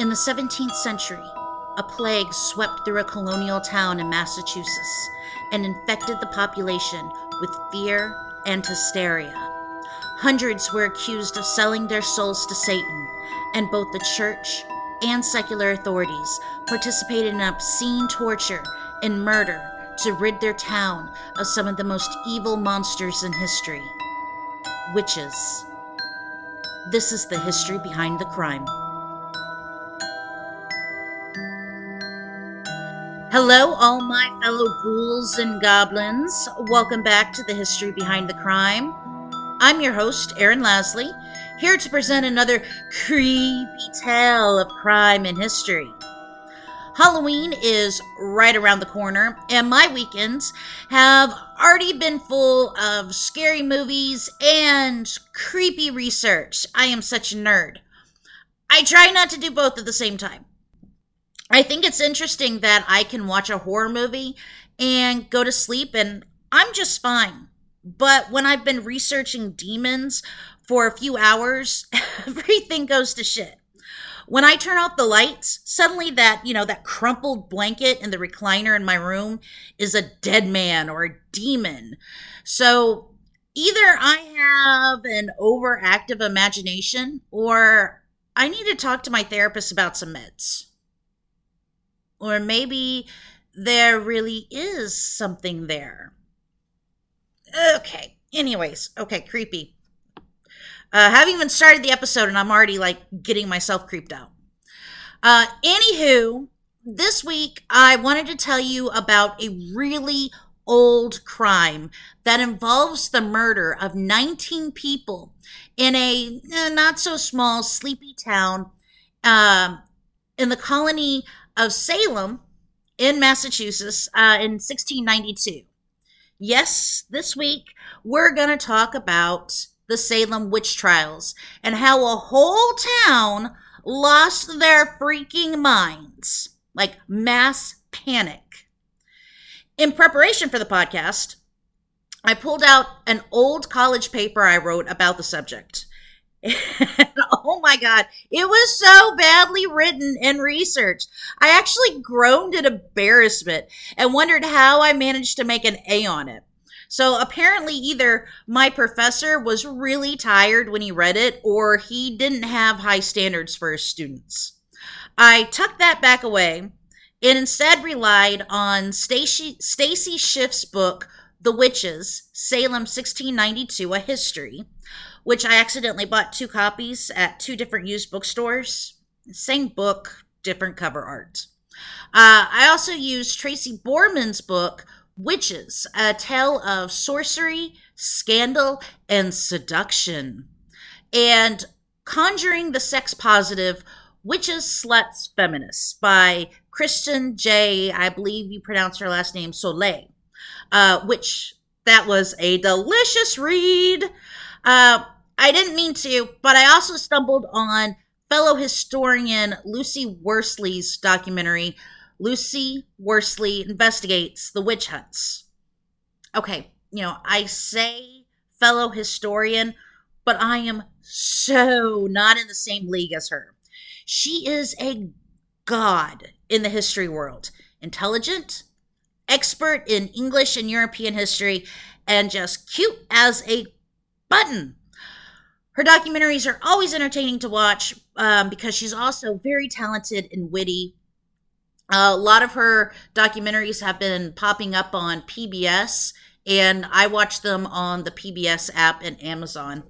In the 17th century, a plague swept through a colonial town in Massachusetts and infected the population with fear and hysteria. Hundreds were accused of selling their souls to Satan, and both the church and secular authorities participated in obscene torture and murder to rid their town of some of the most evil monsters in history witches. This is the history behind the crime. Hello, all my fellow ghouls and goblins. Welcome back to the History Behind the Crime. I'm your host, Erin Lasley, here to present another creepy tale of crime and history. Halloween is right around the corner, and my weekends have already been full of scary movies and creepy research. I am such a nerd. I try not to do both at the same time. I think it's interesting that I can watch a horror movie and go to sleep and I'm just fine. But when I've been researching demons for a few hours, everything goes to shit. When I turn off the lights, suddenly that, you know, that crumpled blanket in the recliner in my room is a dead man or a demon. So either I have an overactive imagination or I need to talk to my therapist about some meds. Or maybe there really is something there. Okay. Anyways, okay, creepy. Uh, haven't even started the episode and I'm already like getting myself creeped out. Uh, anywho, this week I wanted to tell you about a really old crime that involves the murder of 19 people in a uh, not so small, sleepy town uh, in the colony of Salem in Massachusetts uh, in 1692. Yes, this week we're going to talk about the Salem witch trials and how a whole town lost their freaking minds. Like mass panic. In preparation for the podcast, I pulled out an old college paper I wrote about the subject. oh my god, it was so badly written and researched. I actually groaned in embarrassment and wondered how I managed to make an A on it. So apparently, either my professor was really tired when he read it, or he didn't have high standards for his students. I tucked that back away and instead relied on Stacy, Stacy Schiff's book, The Witches, Salem 1692, A History which I accidentally bought two copies at two different used bookstores. Same book, different cover art. Uh, I also used Tracy Borman's book, Witches, a tale of sorcery, scandal, and seduction. And Conjuring the Sex Positive, Witches, Sluts, Feminists by Kristen J. I believe you pronounce her last name Sollée, uh, which that was a delicious read. Uh, I didn't mean to, but I also stumbled on fellow historian Lucy Worsley's documentary, Lucy Worsley Investigates the Witch Hunts. Okay, you know, I say fellow historian, but I am so not in the same league as her. She is a god in the history world, intelligent, expert in English and European history, and just cute as a button. Her documentaries are always entertaining to watch um, because she's also very talented and witty. Uh, a lot of her documentaries have been popping up on PBS, and I watch them on the PBS app and Amazon.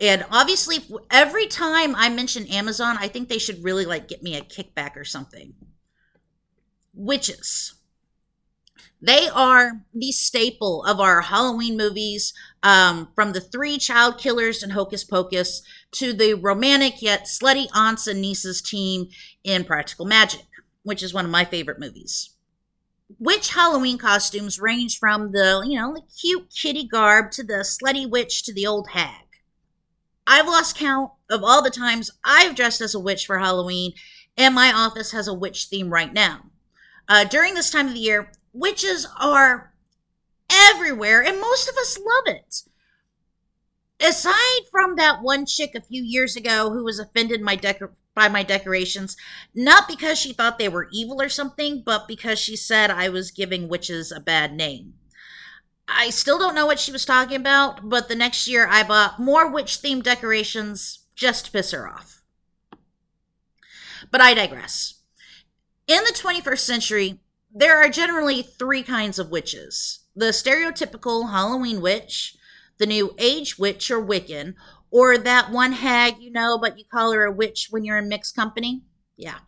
And obviously, every time I mention Amazon, I think they should really like get me a kickback or something. Witches. They are the staple of our Halloween movies, um, from the three child killers in Hocus Pocus to the romantic yet slutty aunts and nieces team in Practical Magic, which is one of my favorite movies. Witch Halloween costumes range from the, you know, the cute kitty garb to the slutty witch to the old hag. I've lost count of all the times I've dressed as a witch for Halloween, and my office has a witch theme right now. Uh, during this time of the year, witches are everywhere, and most of us love it. aside from that one chick a few years ago who was offended my decor- by my decorations, not because she thought they were evil or something, but because she said I was giving witches a bad name. I still don't know what she was talking about, but the next year I bought more witch themed decorations just to piss her off. But I digress. In the 21st century, there are generally three kinds of witches the stereotypical Halloween witch, the new age witch or Wiccan, or that one hag you know, but you call her a witch when you're in mixed company. Yeah.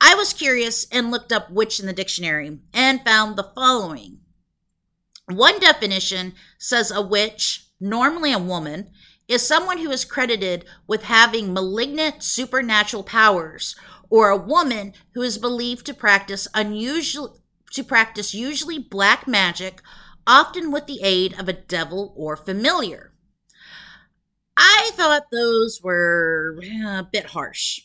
I was curious and looked up witch in the dictionary and found the following. One definition says a witch, normally a woman, is someone who is credited with having malignant supernatural powers, or a woman who is believed to practice unusual to practice usually black magic, often with the aid of a devil or familiar. I thought those were eh, a bit harsh.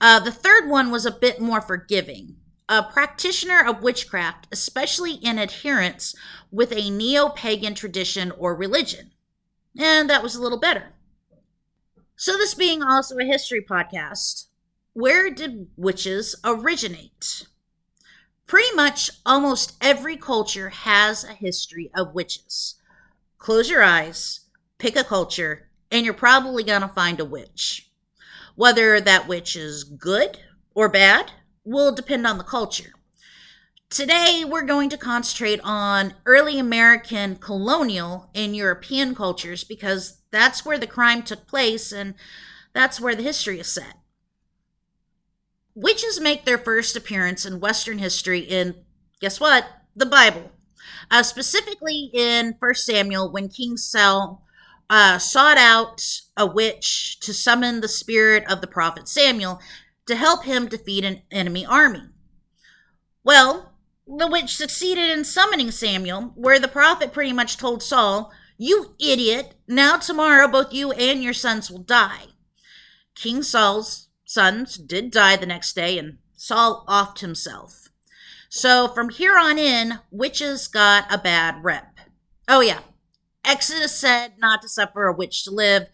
Uh, the third one was a bit more forgiving. A practitioner of witchcraft, especially in adherence with a neo pagan tradition or religion. And that was a little better. So, this being also a history podcast, where did witches originate? Pretty much almost every culture has a history of witches. Close your eyes, pick a culture, and you're probably going to find a witch. Whether that witch is good or bad will depend on the culture. Today, we're going to concentrate on early American colonial and European cultures because that's where the crime took place and that's where the history is set. Witches make their first appearance in Western history in, guess what? The Bible. Uh, specifically in 1 Samuel, when King Saul uh, sought out a witch to summon the spirit of the prophet Samuel to help him defeat an enemy army. Well, the witch succeeded in summoning Samuel, where the prophet pretty much told Saul, You idiot, now tomorrow both you and your sons will die. King Saul's sons did die the next day, and Saul offed himself. So from here on in, witches got a bad rep. Oh, yeah. Exodus said not to suffer a witch to live.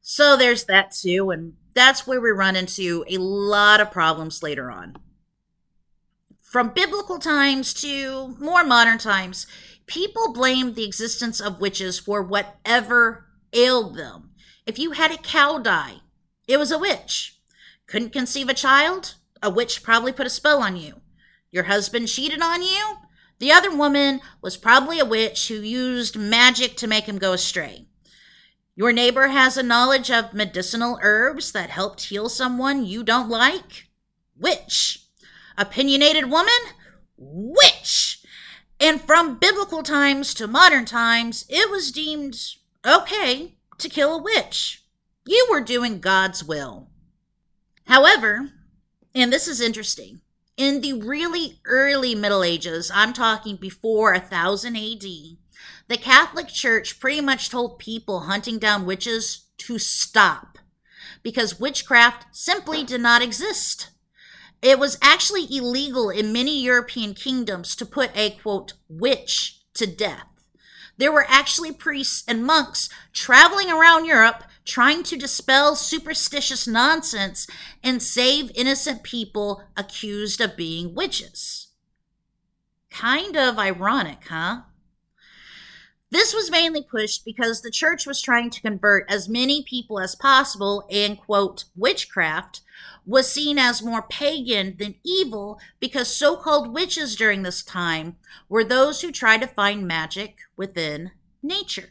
So there's that too, and that's where we run into a lot of problems later on. From biblical times to more modern times, people blamed the existence of witches for whatever ailed them. If you had a cow die, it was a witch. Couldn't conceive a child? A witch probably put a spell on you. Your husband cheated on you? The other woman was probably a witch who used magic to make him go astray. Your neighbor has a knowledge of medicinal herbs that helped heal someone you don't like? Witch. Opinionated woman? Witch. And from biblical times to modern times, it was deemed okay to kill a witch. You were doing God's will. However, and this is interesting, in the really early Middle Ages, I'm talking before 1000 AD, the Catholic Church pretty much told people hunting down witches to stop because witchcraft simply did not exist. It was actually illegal in many European kingdoms to put a quote witch to death. There were actually priests and monks traveling around Europe trying to dispel superstitious nonsense and save innocent people accused of being witches. Kind of ironic, huh? This was mainly pushed because the church was trying to convert as many people as possible, and, quote, witchcraft was seen as more pagan than evil because so called witches during this time were those who tried to find magic within nature,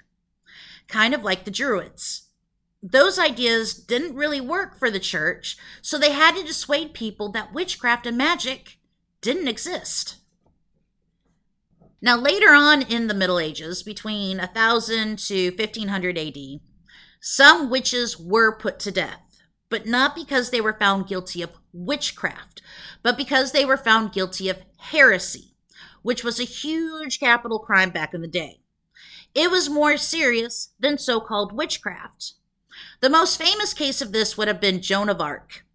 kind of like the Druids those ideas didn't really work for the church, so they had to dissuade people that witchcraft and magic didn't exist. Now, later on in the Middle Ages, between 1000 to 1500 AD, some witches were put to death, but not because they were found guilty of witchcraft, but because they were found guilty of heresy, which was a huge capital crime back in the day. It was more serious than so called witchcraft. The most famous case of this would have been Joan of Arc.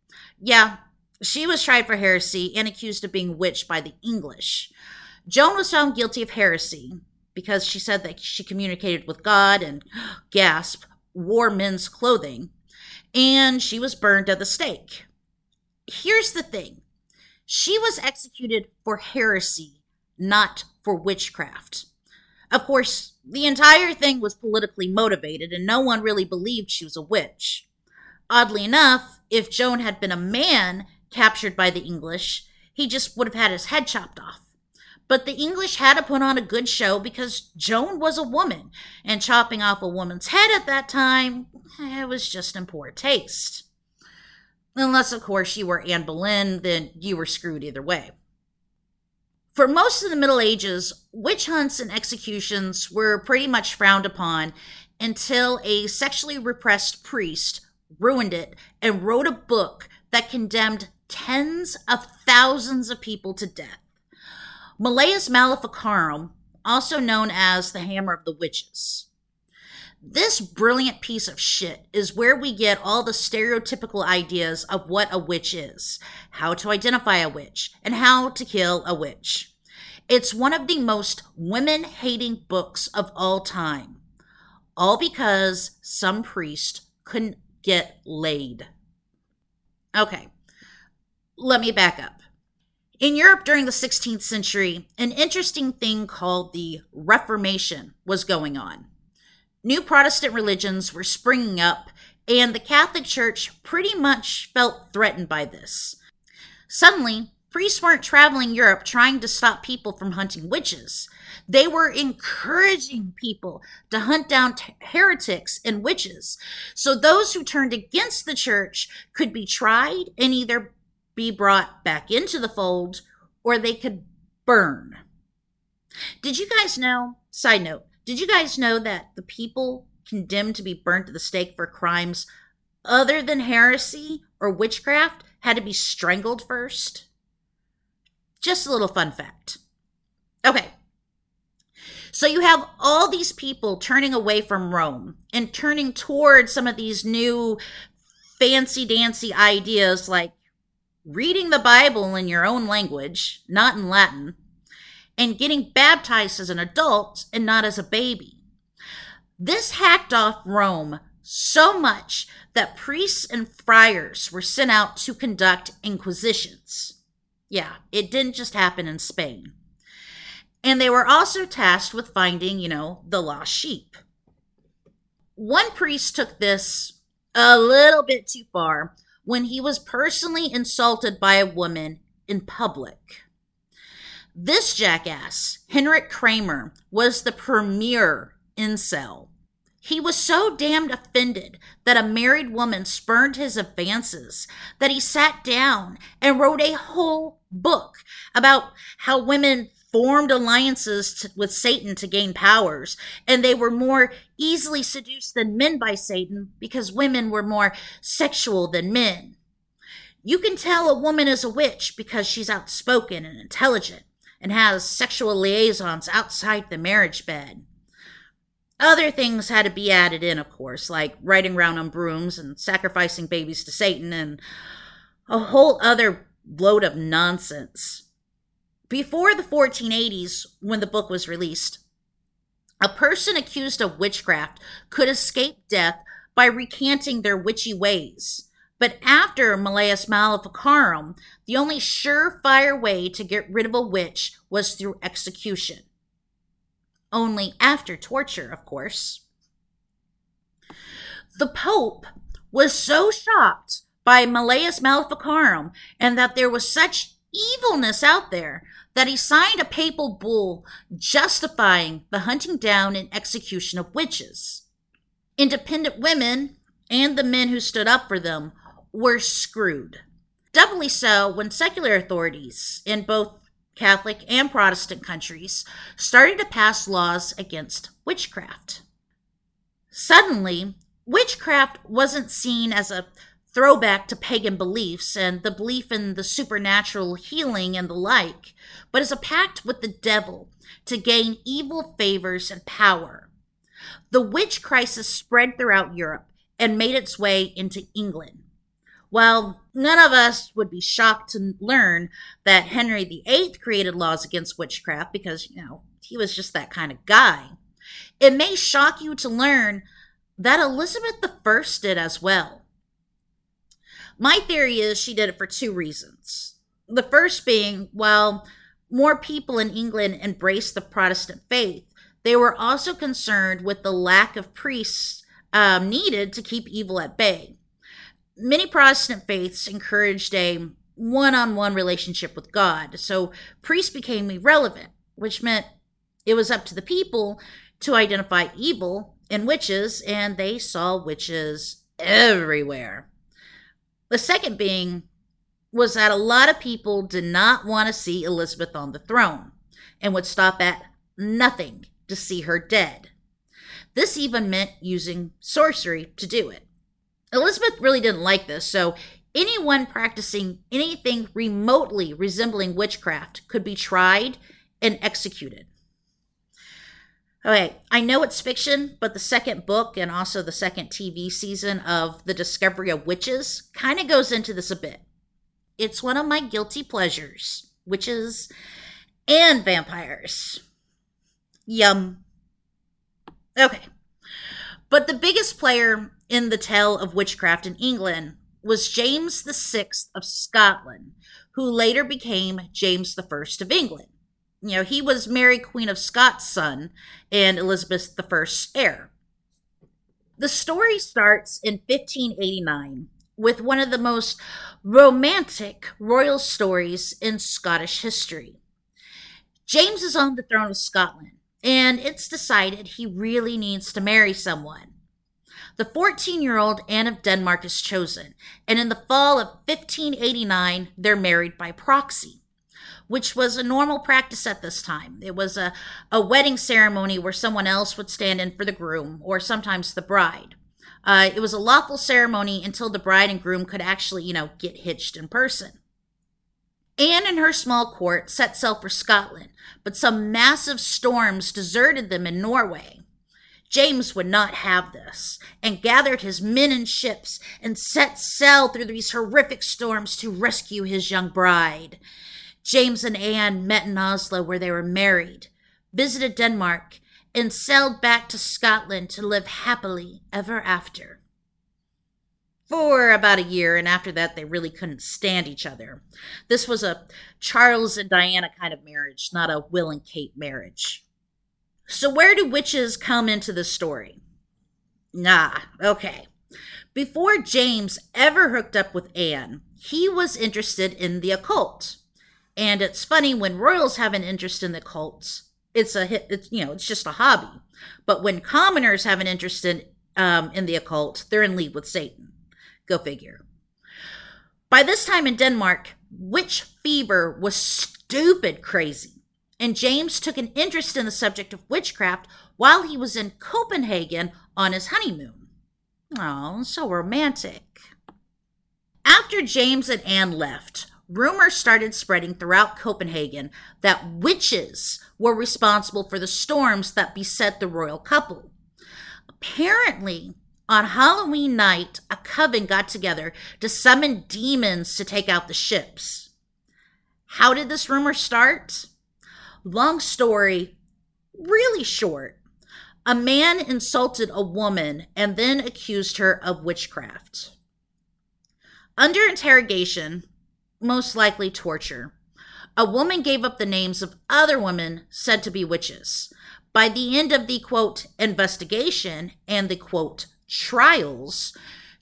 Yeah, she was tried for heresy and accused of being witched by the English. Joan was found guilty of heresy. because she said that she communicated with God and, gasp, wore men's clothing, and she was burned at the stake. Here's the thing she was executed for heresy, not for witchcraft. Of course, the entire thing was politically motivated, and no one really believed she was a witch. Oddly enough, if Joan had been a man captured by the English, he just would have had his head chopped off. But the English had to put on a good show because Joan was a woman, and chopping off a woman's head at that time, it was just in poor taste. Unless, of course, you were Anne Boleyn, then you were screwed either way. For most of the Middle Ages, witch hunts and executions were pretty much frowned upon until a sexually repressed priest ruined it and wrote a book that condemned tens of thousands of people to death. Malleus Maleficarum, also known as the Hammer of the Witches. This brilliant piece of shit is where we get all the stereotypical ideas of what a witch is, how to identify a witch, and how to kill a witch. It's one of the most women hating books of all time, all because some priest couldn't get laid. Okay, let me back up. In Europe during the 16th century, an interesting thing called the Reformation was going on. New Protestant religions were springing up, and the Catholic Church pretty much felt threatened by this. Suddenly, priests weren't traveling Europe trying to stop people from hunting witches. They were encouraging people to hunt down t- heretics and witches. So those who turned against the church could be tried and either be brought back into the fold or they could burn. Did you guys know? Side note, did you guys know that the people condemned to be burnt to the stake for crimes other than heresy or witchcraft had to be strangled first? Just a little fun fact. Okay. So you have all these people turning away from Rome and turning towards some of these new fancy dancy ideas like reading the Bible in your own language, not in Latin, and getting baptized as an adult and not as a baby. This hacked off Rome so much that priests and friars were sent out to conduct inquisitions. Yeah, it didn't just happen in Spain. And they were also tasked with finding, you know, the lost sheep. One priest took this a little bit too far when he was personally insulted by a woman in public. This jackass, Henrik Kramer, was the premier incel. He was so damned offended that a married woman spurned his advances that he sat down and wrote a whole book about how women formed alliances with Satan to gain powers, and they were more easily seduced than men by Satan because women were more sexual than men. You can tell a woman is a witch because she's outspoken and intelligent and has sexual liaisons outside the marriage bed. Other things had to be added in, of course, like riding around on brooms and sacrificing babies to Satan and a whole other load of nonsense. Before the 1480s, when the book was released, a person accused of witchcraft could escape death by recanting their witchy ways. But after Malleus Maleficarum, the only surefire way to get rid of a witch was through execution. Only after torture, of course. The Pope was so shocked by Malleus Maleficarum and that there was such evilness out there that he signed a papal bull justifying the hunting down and execution of witches. Independent women and the men who stood up for them were screwed. Doubly so when secular authorities in both Catholic and Protestant countries started to pass laws against witchcraft. Suddenly, witchcraft wasn't seen as a throwback to pagan beliefs and the belief in the supernatural healing and the like, but as a pact with the devil to gain evil favors and power. The witch crisis spread throughout Europe and made its way into England. While none of us would be shocked to learn that Henry VIII created laws against witchcraft because, you know, he was just that kind of guy. It may shock you to learn that Elizabeth I did as well. My theory is she did it for two reasons. The first being, while more people in England embraced the Protestant faith, they were also concerned with the lack of priests um, needed to keep evil at bay. Many Protestant faiths encouraged a one on one relationship with God, so priests became irrelevant, which meant it was up to the people to identify evil in witches, and they saw witches everywhere. The second being was that a lot of people did not want to see Elizabeth on the throne and would stop at nothing to see her dead. This even meant using sorcery to do it. Elizabeth really didn't like this, so anyone practicing anything remotely resembling witchcraft could be tried and executed. Okay, I know it's fiction, but the second book and also the second TV season of The Discovery of Witches kind of goes into this a bit. It's one of my guilty pleasures witches and vampires. Yum. Okay. But the biggest player in the tale of witchcraft in England was James VI of Scotland, who later became James I of England you know, he was Mary Queen of Scots' son and Elizabeth I's heir. The story starts in 1589 with one of the most romantic royal stories in Scottish history. James is on the throne of Scotland, and it's decided he really needs to marry someone. The 14 year old Anne of Denmark is chosen, and in the fall of 1589, they're married by proxy which was a normal practice at this time. It was a, a wedding ceremony where someone else would stand in for the groom or sometimes the bride. Uh, it was a lawful ceremony until the bride and groom could actually, you know, get hitched in person. Anne and her small court set sail for Scotland, but some massive storms deserted them in Norway. James would not have this, and gathered his men and ships and set sail through these horrific storms to rescue his young bride. James and Anne met in Oslo, where they were married, visited Denmark, and sailed back to Scotland to live happily ever after. For about a year, and after that, they really couldn't stand each other. This was a Charles and Diana kind of marriage, not a Will and Kate marriage. So, where do witches come into the story? Nah, okay. Before James ever hooked up with Anne, he was interested in the occult. And it's funny when royals have an interest in the cults, it's a hit, it's you know, it's just a hobby. But when commoners have an interest in um, in the occult, they're in league with Satan. Go figure. By this time in Denmark, witch fever was stupid crazy, and James took an interest in the subject of witchcraft while he was in Copenhagen on his honeymoon. Oh, so romantic. After James and Anne left, rumors started spreading throughout Copenhagen that witches were responsible for the storms that beset the royal couple. Apparently, on Halloween night, a coven got together to summon demons to take out the ships. How did this rumor start? Long story, really short. A man insulted a woman and then accused her of witchcraft. Under interrogation, most likely torture. A woman gave up the names of other women said to be witches. By the end of the quote investigation and the quote trials,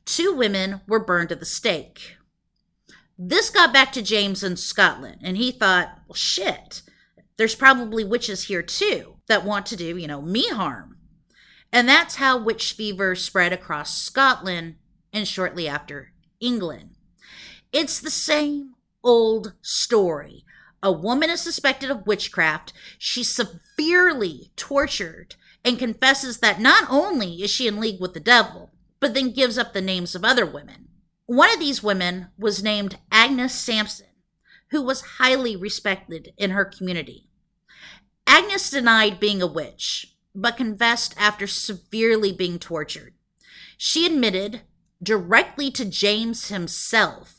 two women were burned at the stake. This got back to James in Scotland, and he thought, well, shit, there's probably witches here too that want to do, you know, me harm. And that's how witch fever spread across Scotland and shortly after England. It's the same old story. A woman is suspected of witchcraft. She's severely tortured and confesses that not only is she in league with the devil, but then gives up the names of other women. One of these women was named Agnes Sampson, who was highly respected in her community. Agnes denied being a witch, but confessed after severely being tortured. She admitted directly to James himself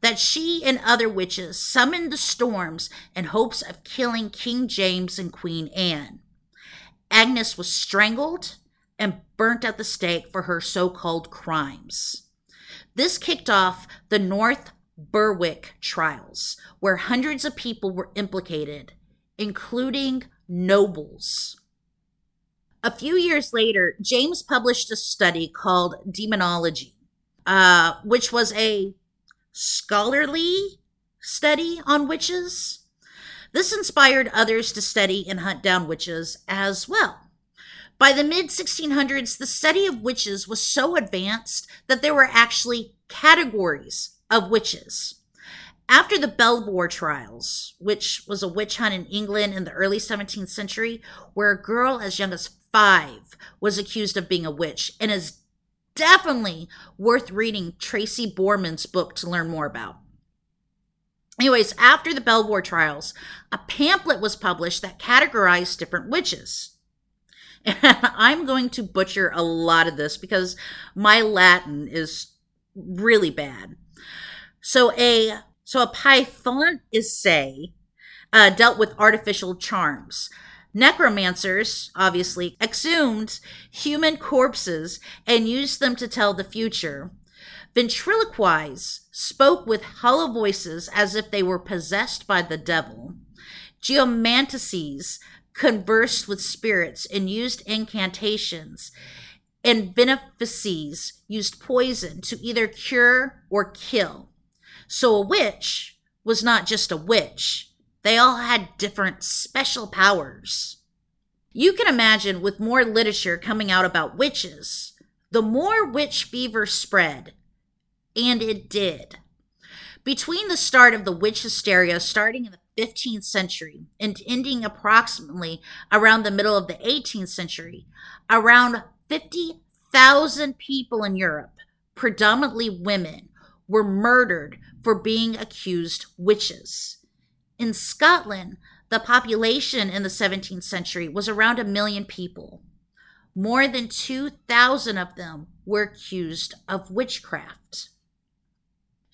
that she and other witches summoned the storms in hopes of killing King James and Queen Anne. Agnes was strangled and burnt at the stake for her so called crimes. This kicked off the North Berwick trials, where hundreds of people were implicated, including nobles. A few years later, James published a study called Daemonologie, uh, which was a scholarly study on witches. This inspired others to study and hunt down witches as well. By the mid 1600s, the study of witches was so advanced that there were actually categories of witches. After the Belvoir trials, which was a witch hunt in England in the early 17th century, where a girl as young as five was accused of being a witch, and is definitely worth reading Tracy Borman's book to learn more about. Anyways, after the Belvoir trials, a pamphlet was published that categorized different witches. And I'm going to butcher a lot of this because my Latin is really bad. So a so a python is say uh, dealt with artificial charms. Necromancers, obviously, exhumed human corpses and used them to tell the future. Ventriloquies spoke with hollow voices as if they were possessed by the devil. Geomantices conversed with spirits and used incantations. And benefices used poison to either cure or kill. So a witch was not just a witch, they all had different special powers. You can imagine with more literature coming out about witches, the more witch fever spread. And it did. Between the start of the witch hysteria, starting in the 15th century and ending approximately around the middle of the 18th century, around 50,000 people in Europe, predominantly women, were murdered for being accused witches. In Scotland, the population in the 17th century was around a million people. More than 2,000 of them were accused of witchcraft.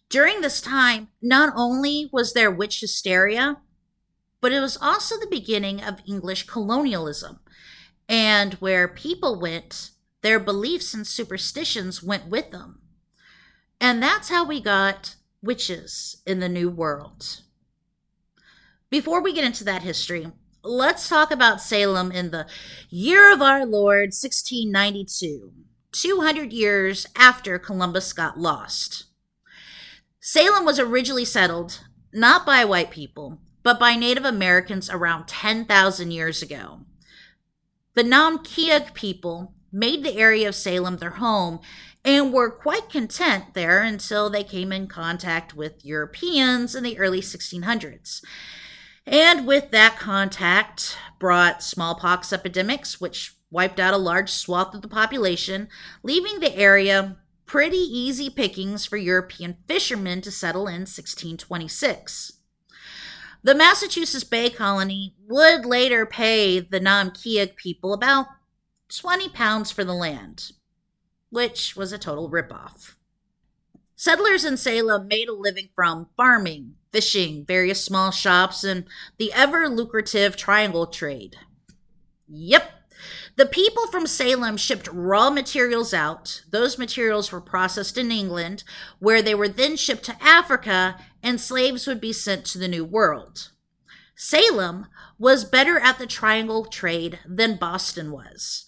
During this time, not only was there witch hysteria, but it was also the beginning of English colonialism. And where people went, their beliefs and superstitions went with them. And that's how we got witches in the New World. Before we get into that history, let's talk about Salem in the year of our Lord 1692, 200 years after Columbus got lost. Salem was originally settled not by white people, but by Native Americans around 10,000 years ago. The Naumkeag people made the area of Salem their home and were quite content there until they came in contact with Europeans in the early 1600s. And with that contact brought smallpox epidemics, which wiped out a large swath of the population, leaving the area pretty easy pickings for European fishermen to settle in 1626. The Massachusetts Bay Colony would later pay the Naumkeag people about 20 pounds for the land, which was a total ripoff. Settlers in Salem made a living from farming, fishing, various small shops, and the ever lucrative triangle trade. Yep. The people from Salem shipped raw materials out. Those materials were processed in England, where they were then shipped to Africa, and slaves would be sent to the New World. Salem was better at the triangle trade than Boston was.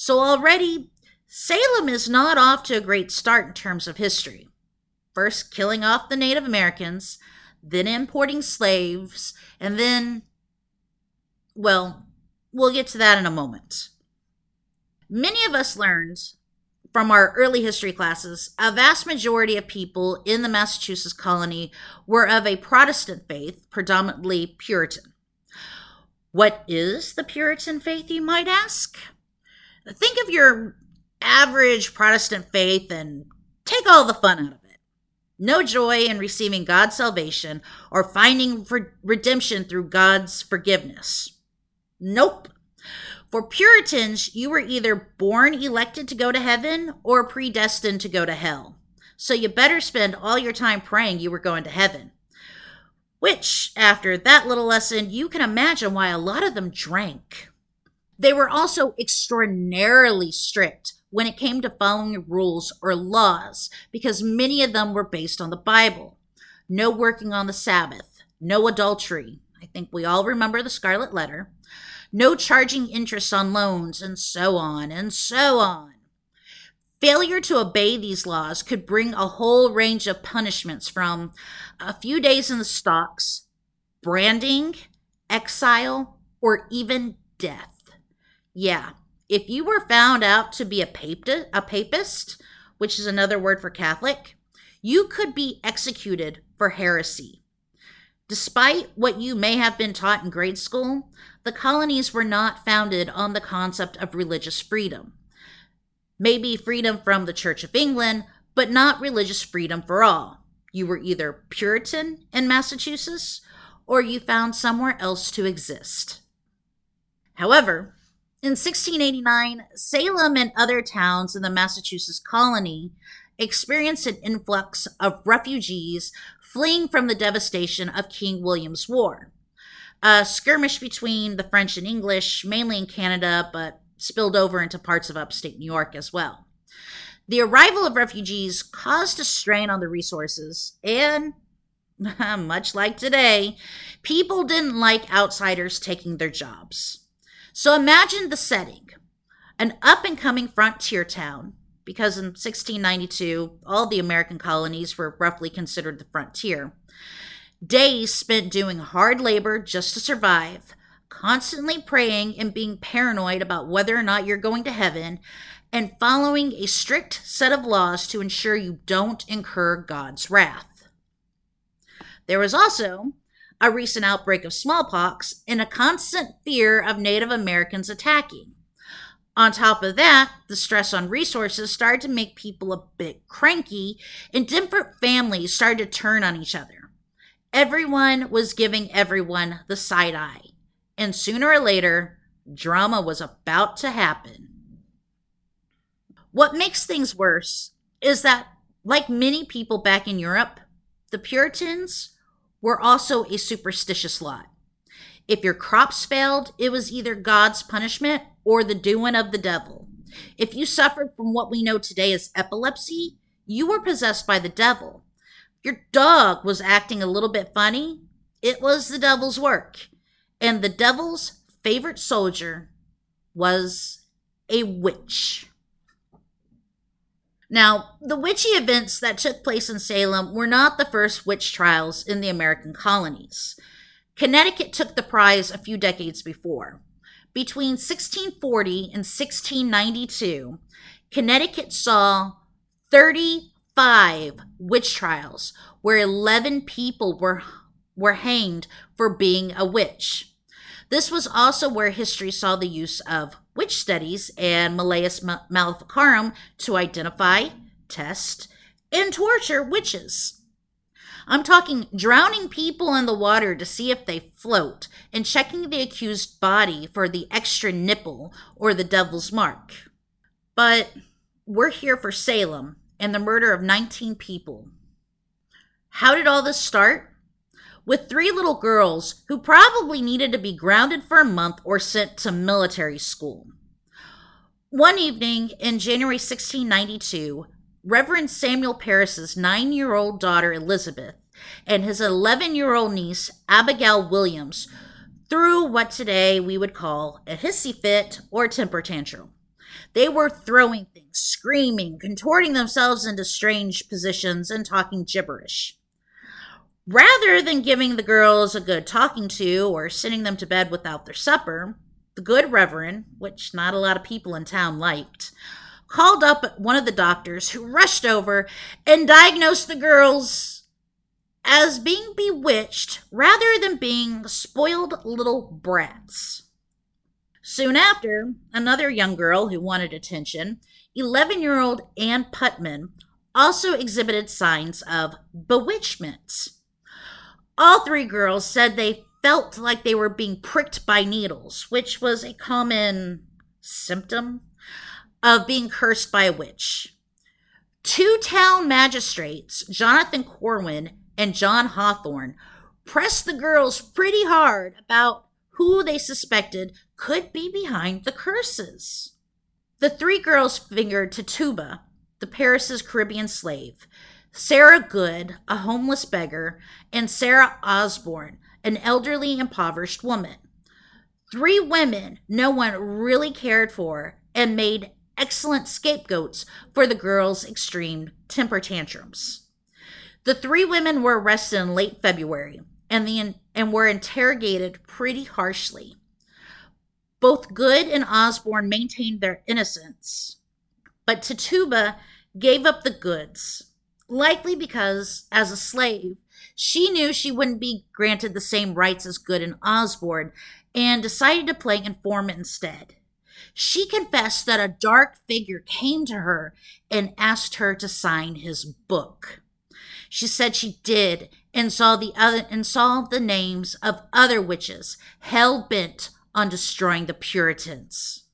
So already, Salem is not off to a great start in terms of history. First, killing off the Native Americans, then importing slaves, and then, well, we'll get to that in a moment. Many of us learned from our early history classes, a vast majority of people in the Massachusetts colony were of a Protestant faith, predominantly Puritan. What is the Puritan faith, you might ask? Think of your average Protestant faith and take all the fun out of it no joy in receiving God's salvation or finding redemption through God's forgiveness. Nope. For Puritans, you were either born elected to go to heaven or predestined to go to hell. so you better spend all your time praying you were going to heaven. Which, after that little lesson, you can imagine why a lot of them drank. They were also extraordinarily strict when it came to following rules or laws, because many of them were based on the Bible. No working on the Sabbath, no adultery. I think we all remember the Scarlet Letter. No charging interest on loans, and so on and so on. Failure to obey these laws could bring a whole range of punishments from a few days in the stocks, branding, exile, or even death. Yeah, if you were found out to be a, papist, a papist, which is another word for Catholic, you could be executed for heresy. Despite what you may have been taught in grade school, the colonies were not founded on the concept of religious freedom. Maybe freedom from the Church of England, but not religious freedom for all. You were either Puritan in Massachusetts or you found somewhere else to exist. However, in 1689, Salem and other towns in the Massachusetts colony experienced an influx of refugees fleeing from the devastation of King William's War. A skirmish between the French and English, mainly in Canada, but spilled over into parts of upstate New York as well. The arrival of refugees caused a strain on the resources, and much like today, people didn't like outsiders taking their jobs. So imagine the setting an up and coming frontier town, because in 1692, all the American colonies were roughly considered the frontier. Days spent doing hard labor just to survive, constantly praying and being paranoid about whether or not you're going to heaven, and following a strict set of laws to ensure you don't incur God's wrath. There was also a recent outbreak of smallpox and a constant fear of Native Americans attacking. On top of that, the stress on resources started to make people a bit cranky, and different families started to turn on each other. Everyone was giving everyone the side eye and sooner or later, drama was about to happen. What makes things worse is that, like many people back in Europe, the Puritans were also a superstitious lot. If your crops failed, it was either God's punishment or the doing of the devil. If you suffered from what we know today as epilepsy, you were possessed by the devil. If your dog was acting a little bit funny, it was the devil's work. And the devil's favorite soldier was a witch. Now, the witchy events that took place in Salem were not the first witch trials in the American colonies. Connecticut took the prize a few decades before. Between 1640 and 1692, Connecticut saw 35 witch trials where 11 people were, were hanged for being a witch. This was also where history saw the use of witch studies and Malleus Maleficarum to identify, test, and torture witches. I'm talking drowning people in the water to see if they float and checking the accused body for the extra nipple or the devil's mark. But we're here for Salem and the murder of 19 people. How did all this start? With three little girls who probably needed to be grounded for a month or sent to military school. One evening in January 1692, Reverend Samuel Parris's nine year old daughter Elizabeth and his 11 year old niece Abigail Williams threw what today we would call a hissy fit or temper tantrum. They were throwing things, screaming, contorting themselves into strange positions, and talking gibberish. Rather than giving the girls a good talking to or sending them to bed without their supper, the good reverend, which not a lot of people in town liked, called up one of the doctors who rushed over and diagnosed the girls as being bewitched rather than being spoiled little brats. Soon after, another young girl who wanted attention, 11 year old Ann Putnam, also exhibited signs of bewitchment. All three girls said they felt like they were being pricked by needles, which was a common symptom of being cursed by a witch. Two town magistrates, Jonathan Corwin and John Hathorne, pressed the girls pretty hard about who they suspected could be behind the curses. The three girls fingered Tituba, the Parris's Caribbean slave, Sarah Good, a homeless beggar, and Sarah Osborne, an elderly, impoverished woman. Three women no one really cared for and made excellent scapegoats for the girls' extreme temper tantrums. The three women were arrested in late February and, the, and were interrogated pretty harshly. Both Good and Osborne maintained their innocence, but Tituba gave up the goods, likely because, as a slave, she knew she wouldn't be granted the same rights as Good and Osborne and decided to play informant instead. She confessed that a dark figure came to her and asked her to sign his book. She said she did and saw the other and saw the names of other witches hell bent on destroying the Puritans.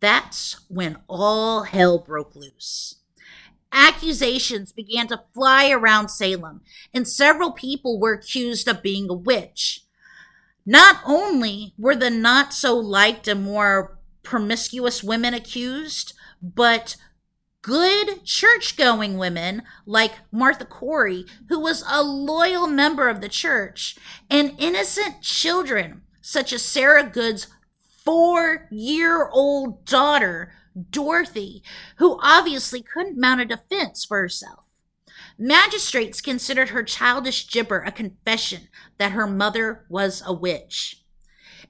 That's when all hell broke loose. Accusations began to fly around Salem, and several people were accused of being a witch. Not only were the not so liked and more promiscuous women accused, but good church going women like Martha Corey, who was a loyal member of the church, and innocent children such as Sarah Good's four year old daughter, Dorothy, who obviously couldn't mount a defense for herself. Magistrates considered her childish gibber a confession that her mother was a witch.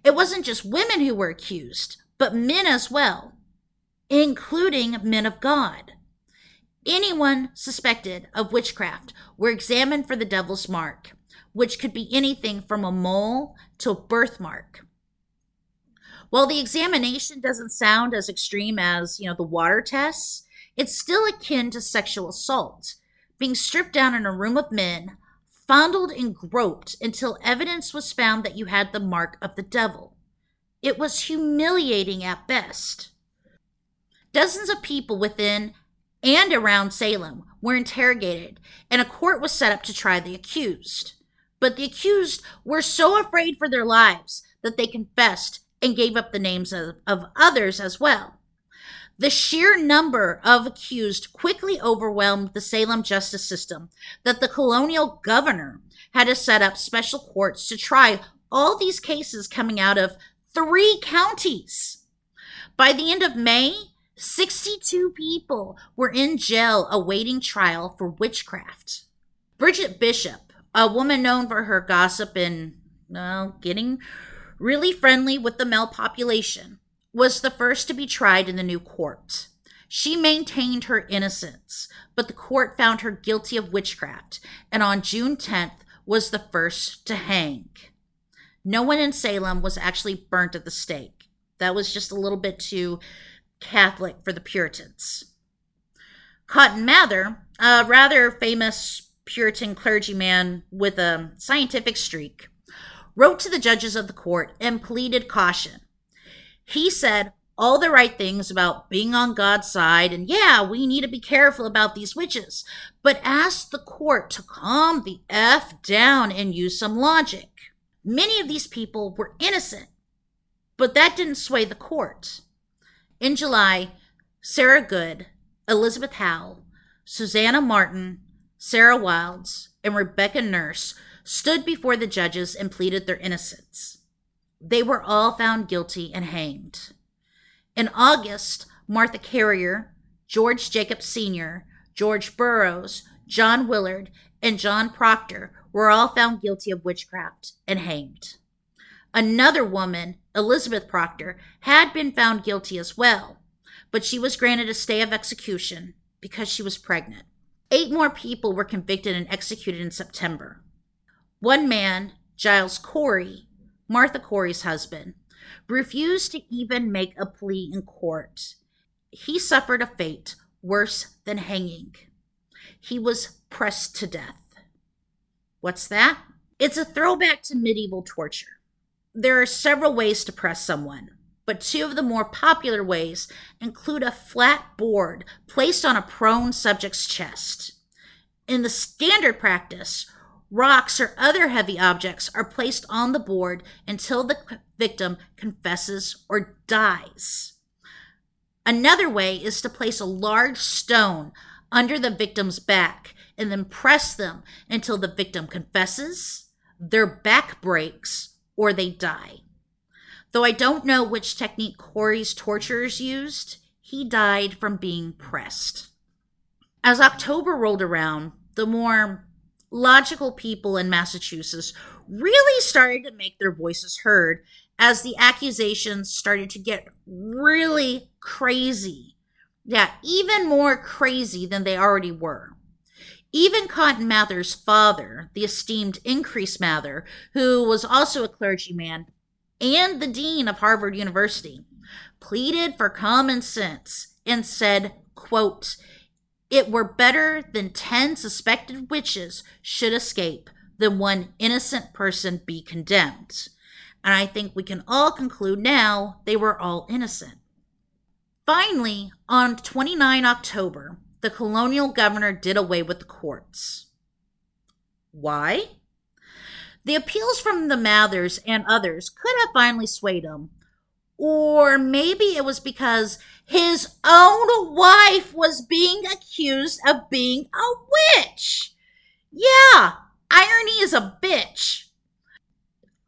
It wasn't just women who were accused, but men as well, including men of God. Anyone suspected of witchcraft were examined for the devil's mark, which could be anything from a mole to a birthmark. While the examination doesn't sound as extreme as, you know, the water tests, it's still akin to sexual assault, being stripped down in a room of men, fondled and groped until evidence was found that you had the mark of the devil. It was humiliating at best. Dozens of people within and around Salem were interrogated, and a court was set up to try the accused. But the accused were so afraid for their lives that they confessed and gave up the names of, of others as well. The sheer number of accused quickly overwhelmed the Salem justice system that the colonial governor had to set up special courts to try all these cases coming out of three counties. By the end of May, 62 people were in jail awaiting trial for witchcraft. Bridget Bishop, a woman known for her gossip and well, getting really friendly with the male population, was the first to be tried in the new court. She maintained her innocence, but the court found her guilty of witchcraft, and on June 10th was the first to hang. No one in Salem was actually burnt at the stake. That was just a little bit too Catholic for the Puritans. Cotton Mather, a rather famous Puritan clergyman with a scientific streak, wrote to the judges of the court and pleaded caution. He said all the right things about being on God's side, and yeah, we need to be careful about these witches, but asked the court to calm the F down and use some logic. Many of these people were innocent, but that didn't sway the court. In July, Sarah Good, Elizabeth Howell, Susanna Martin, Sarah Wilds, and Rebecca Nurse stood before the judges and pleaded their innocence. They were all found guilty and hanged. In August, Martha Carrier, George Jacobs Sr., George Burroughs, John Willard, and John Proctor were all found guilty of witchcraft and hanged. Another woman, Elizabeth Proctor, had been found guilty as well, but she was granted a stay of execution because she was pregnant. Eight more people were convicted and executed in September. One man, Giles Corey, Martha Corey's husband, refused to even make a plea in court. He suffered a fate worse than hanging. He was pressed to death. What's that? It's a throwback to medieval torture. There are several ways to press someone. but two of the more popular ways include a flat board placed on a prone subject's chest. In the standard practice, rocks or other heavy objects are placed on the board until the victim confesses or dies. Another way is to place a large stone under the victim's back and then press them until the victim confesses, their back breaks, or they die. Though I don't know which technique Corey's torturers used, he died from being pressed. As October rolled around, the more logical people in Massachusetts really started to make their voices heard as the accusations started to get really crazy. Yeah, even more crazy than they already were. Even Cotton Mather's father, the esteemed Increase Mather, who was also a clergyman, and the dean of Harvard University pleaded for common sense and said, quote, it were better than 10 suspected witches should escape than one innocent person be condemned. And I think we can all conclude now they were all innocent. Finally, on 29 October, the colonial governor did away with the courts. Why? The appeals from the Mathers and others could have finally swayed him. Or maybe it was because his own wife was being accused of being a witch. Yeah, irony is a bitch.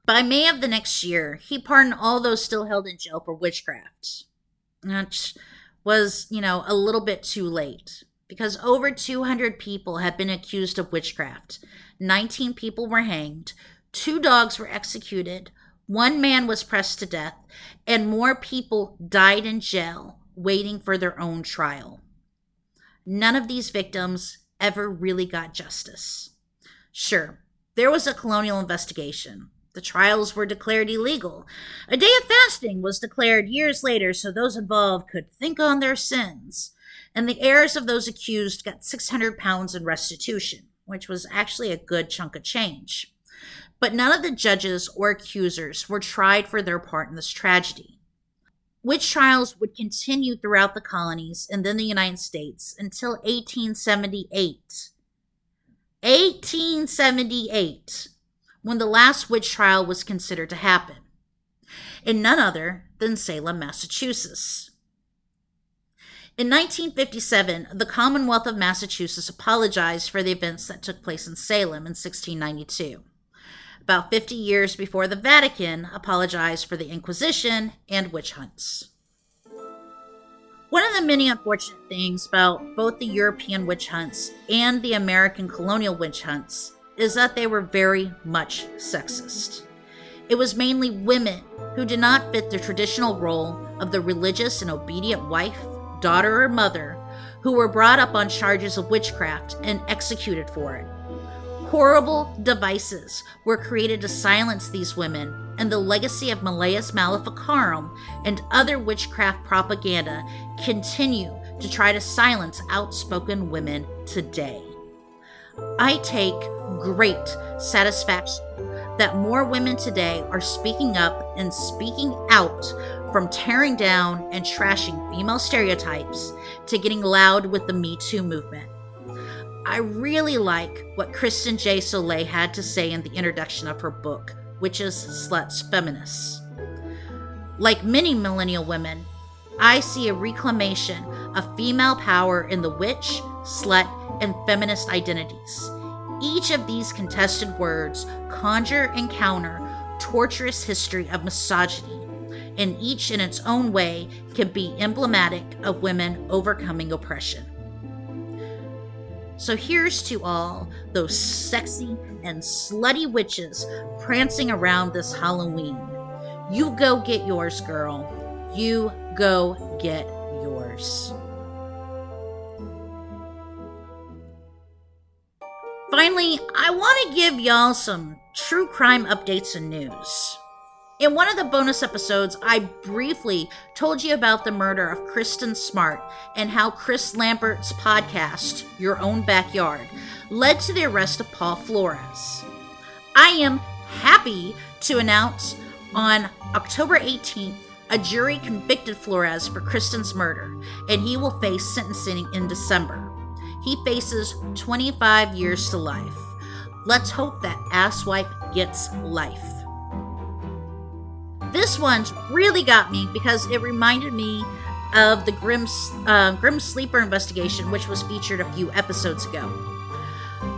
By May of the next year, he pardoned all those still held in jail for witchcraft. Which was, you know, a little bit too late because over 200 people had been accused of witchcraft. 19 people were hanged, two dogs were executed, one man was pressed to death, and more people died in jail waiting for their own trial. None of these victims ever really got justice. Sure, there was a colonial investigation. The trials were declared illegal. A day of fasting was declared years later so those involved could think on their sins. And the heirs of those accused got 600 pounds in restitution which was actually a good chunk of change. But none of the judges or accusers were tried for their part in this tragedy. Witch trials would continue throughout the colonies and then the United States until 1878. 1878, when the last witch trial was considered to happen, in none other than Salem, Massachusetts. In 1957, the Commonwealth of Massachusetts apologized for the events that took place in Salem in 1692, about 50 years before the Vatican apologized for the Inquisition and witch hunts. One of the many unfortunate things about both the European witch hunts and the American colonial witch hunts is that they were very much sexist. It was mainly women who did not fit the traditional role of the religious and obedient wife daughter or mother, who were brought up on charges of witchcraft and executed for it. Horrible devices were created to silence these women, and the legacy of Malleus Maleficarum and other witchcraft propaganda continue to try to silence outspoken women today. I take great satisfaction that more women today are speaking up and speaking out from tearing down and trashing female stereotypes to getting loud with the Me Too movement. I really like what Kristen J. Sollée had to say in the introduction of her book, Witches, Sluts, Feminists. Like many millennial women, I see a reclamation of female power in the witch, slut, and feminist identities. Each of these contested words conjure and counter torturous history of misogyny and each in its own way can be emblematic of women overcoming oppression. So here's to all those sexy and slutty witches prancing around this Halloween. You go get yours, girl. You go get yours. Finally, I want to give y'all some true crime updates and news. In one of the bonus episodes, I briefly told you about the murder of Kristen Smart and how Chris Lambert's podcast, Your Own Backyard, led to the arrest of Paul Flores. I am happy to announce on October 18th, a jury convicted Flores for Kristen's murder, and he will face sentencing in December. He faces 25 years to life. Let's hope that asswipe gets life. This one's really got me because it reminded me of the Grim, uh, Grim Sleeper investigation, which was featured a few episodes ago.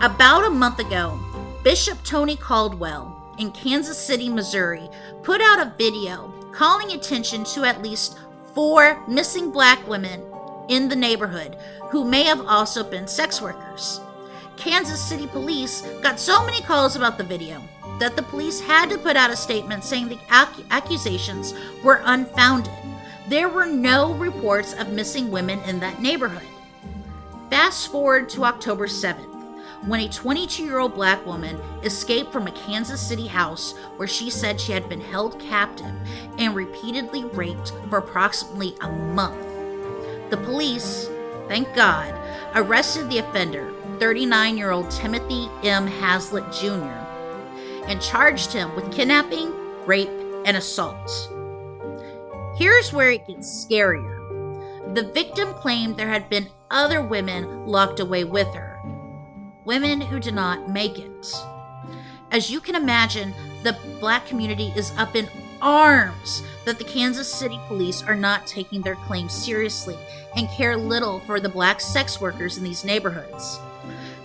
About a month ago, Bishop Tony Caldwell in Kansas City, Missouri, put out a video calling attention to at least four missing black women in the neighborhood who may have also been sex workers. Kansas City police got so many calls about the video that the police had to put out a statement saying the ac- accusations were unfounded. There were no reports of missing women in that neighborhood. Fast forward to October 7th, when a 22 year old black woman escaped from a Kansas City house where she said she had been held captive and repeatedly raped for approximately a month. The police, thank God, arrested the offender, 39 year old Timothy M. Haslett Jr., and charged him with kidnapping, rape, and assault. Here's where it gets scarier. The victim claimed there had been other women locked away with her, women who did not make it. As you can imagine, the black community is up in arms that the Kansas City police are not taking their claims seriously and care little for the black sex workers in these neighborhoods.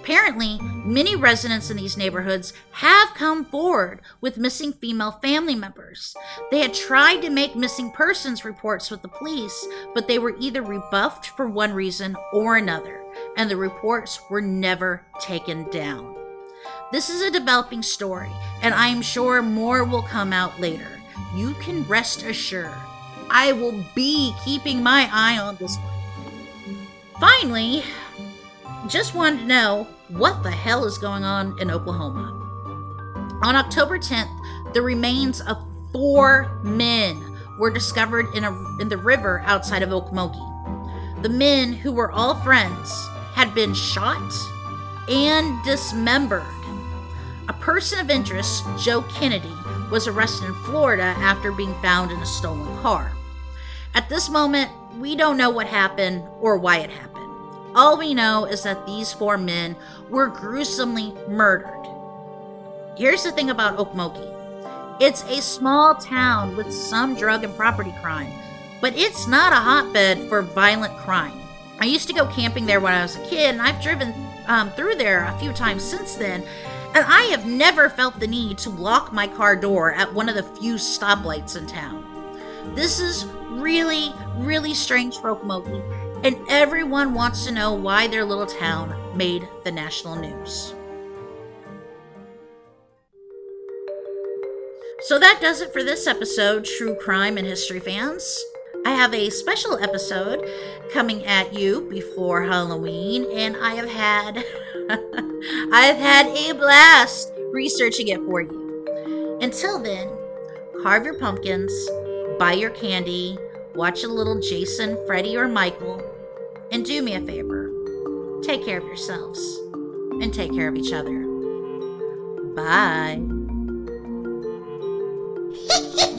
Apparently, many residents in these neighborhoods have come forward with missing female family members. They had tried to make missing persons reports with the police, but they were either rebuffed for one reason or another, and the reports were never taken down. This is a developing story, and I am sure more will come out later. You can rest assured I will be keeping my eye on this one. Finally, just wanted to know what the hell is going on in Oklahoma. On October 10th, the remains of four men were discovered in, a, in the river outside of Okmulgee. The men, who were all friends, had been shot and dismembered. A person of interest, Joe Kennedy, was arrested in Florida after being found in a stolen car. At this moment, we don't know what happened or why it happened. All we know is that these four men were gruesomely murdered. Here's the thing about Okmulgee it's a small town with some drug and property crime, but it's not a hotbed for violent crime. I used to go camping there when I was a kid, and I've driven um, through there a few times since then, and I have never felt the need to lock my car door at one of the few stoplights in town. This is really, really strange for Okmulgee, and everyone wants to know why their little town made the national news. So that does it for this episode, True Crime and History fans. I have a special episode coming at you before Halloween, and I have had I have had a blast researching it for you. Until then, carve your pumpkins, buy your candy, watch a little Jason, Freddy, or Michael, and do me a favor take care of yourselves and take care of each other. Bye.